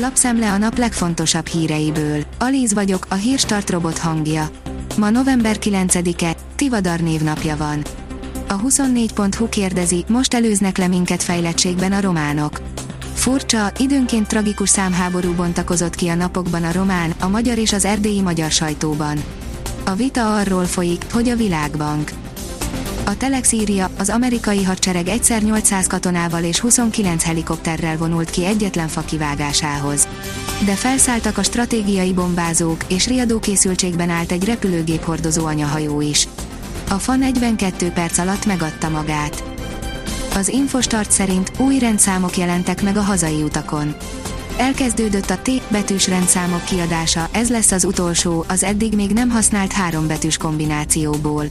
Lapszemle a nap legfontosabb híreiből. Alíz vagyok, a hírstart robot hangja. Ma november 9-e, Tivadar névnapja van. A 24.hu kérdezi, most előznek le minket fejlettségben a románok. Furcsa, időnként tragikus számháború bontakozott ki a napokban a román, a magyar és az erdélyi magyar sajtóban. A vita arról folyik, hogy a világbank. A Telex írja, az amerikai hadsereg egyszer 800 katonával és 29 helikopterrel vonult ki egyetlen fa kivágásához. De felszálltak a stratégiai bombázók, és riadó készültségben állt egy repülőgép hordozó anyahajó is. A fa 42 perc alatt megadta magát. Az Infostart szerint új rendszámok jelentek meg a hazai utakon. Elkezdődött a T betűs rendszámok kiadása, ez lesz az utolsó, az eddig még nem használt három betűs kombinációból.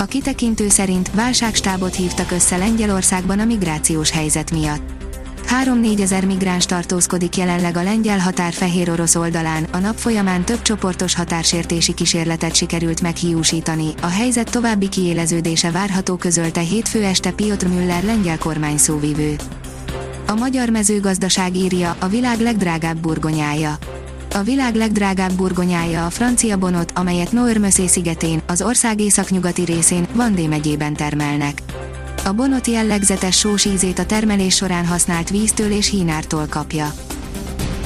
A kitekintő szerint válságstábot hívtak össze Lengyelországban a migrációs helyzet miatt. 3-4 ezer migráns tartózkodik jelenleg a lengyel határ fehér orosz oldalán, a nap folyamán több csoportos határsértési kísérletet sikerült meghiúsítani, a helyzet további kiéleződése várható közölte hétfő este Piotr Müller lengyel kormány szóvivő. A magyar mezőgazdaság írja, a világ legdrágább burgonyája. A világ legdrágább burgonyája a francia bonot, amelyet Noirmöszé szigetén, az ország északnyugati részén, Vandé megyében termelnek. A bonot jellegzetes sós ízét a termelés során használt víztől és hínártól kapja.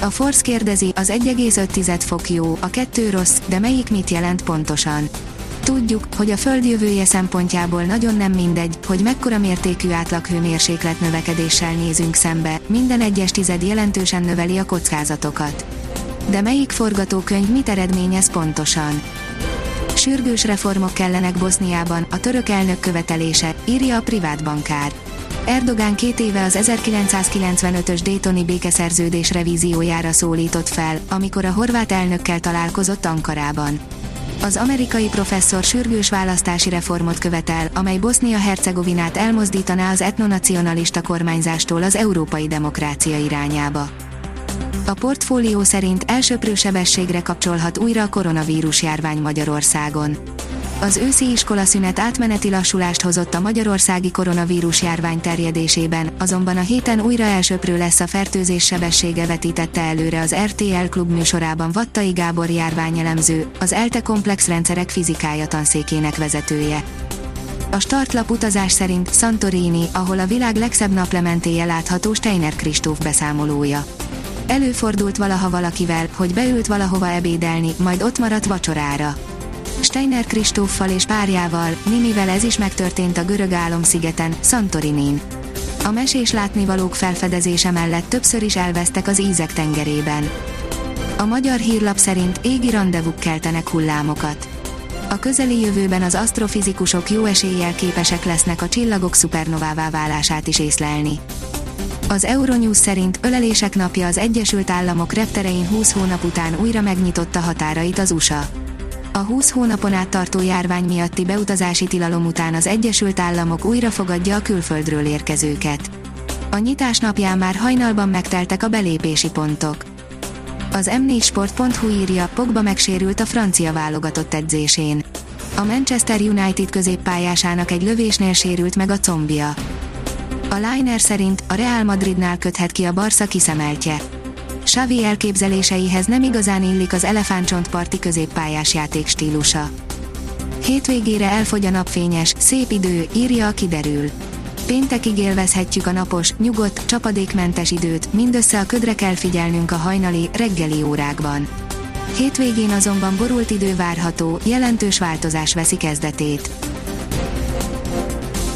A Force kérdezi, az 1,5 fok jó, a 2 rossz, de melyik mit jelent pontosan? Tudjuk, hogy a Föld jövője szempontjából nagyon nem mindegy, hogy mekkora mértékű átlaghőmérséklet növekedéssel nézünk szembe, minden egyes tized jelentősen növeli a kockázatokat. De melyik forgatókönyv mit eredményez pontosan? Sürgős reformok kellenek Boszniában, a török elnök követelése, írja a privát bankár. Erdogán két éve az 1995-ös Daytoni békeszerződés revíziójára szólított fel, amikor a horvát elnökkel találkozott Ankarában. Az amerikai professzor sürgős választási reformot követel, amely Bosznia-Hercegovinát elmozdítaná az etnonacionalista kormányzástól az európai demokrácia irányába. A portfólió szerint elsőprő sebességre kapcsolhat újra a koronavírus járvány Magyarországon. Az őszi iskolaszünet átmeneti lassulást hozott a magyarországi koronavírus járvány terjedésében, azonban a héten újra elsőprő lesz a fertőzés sebessége vetítette előre az RTL klub műsorában Vattai Gábor járványelemző, az ELTE komplex rendszerek fizikája tanszékének vezetője. A startlap utazás szerint Santorini, ahol a világ legszebb naplementéje látható Steiner Kristóf beszámolója. Előfordult valaha valakivel, hogy beült valahova ebédelni, majd ott maradt vacsorára. Steiner Kristóffal és párjával, Nimivel ez is megtörtént a görög álomszigeten, Santorinin. A mesés látnivalók felfedezése mellett többször is elvesztek az ízek tengerében. A magyar hírlap szerint égi rendezvúk keltenek hullámokat. A közeli jövőben az asztrofizikusok jó eséllyel képesek lesznek a csillagok szupernovává válását is észlelni. Az Euronews szerint ölelések napja az Egyesült Államok repterein 20 hónap után újra megnyitotta határait az USA. A 20 hónapon át tartó járvány miatti beutazási tilalom után az Egyesült Államok újra fogadja a külföldről érkezőket. A nyitás napján már hajnalban megteltek a belépési pontok. Az m4sport.hu írja, Pogba megsérült a francia válogatott edzésén. A Manchester United középpályásának egy lövésnél sérült meg a combja. A Liner szerint a Real Madridnál köthet ki a Barca kiszemeltje. Xavi elképzeléseihez nem igazán illik az elefántcsontparti középpályás játék stílusa. Hétvégére elfogy a napfényes, szép idő, írja a kiderül. Péntekig élvezhetjük a napos, nyugodt, csapadékmentes időt, mindössze a ködre kell figyelnünk a hajnali, reggeli órákban. Hétvégén azonban borult idő várható, jelentős változás veszi kezdetét.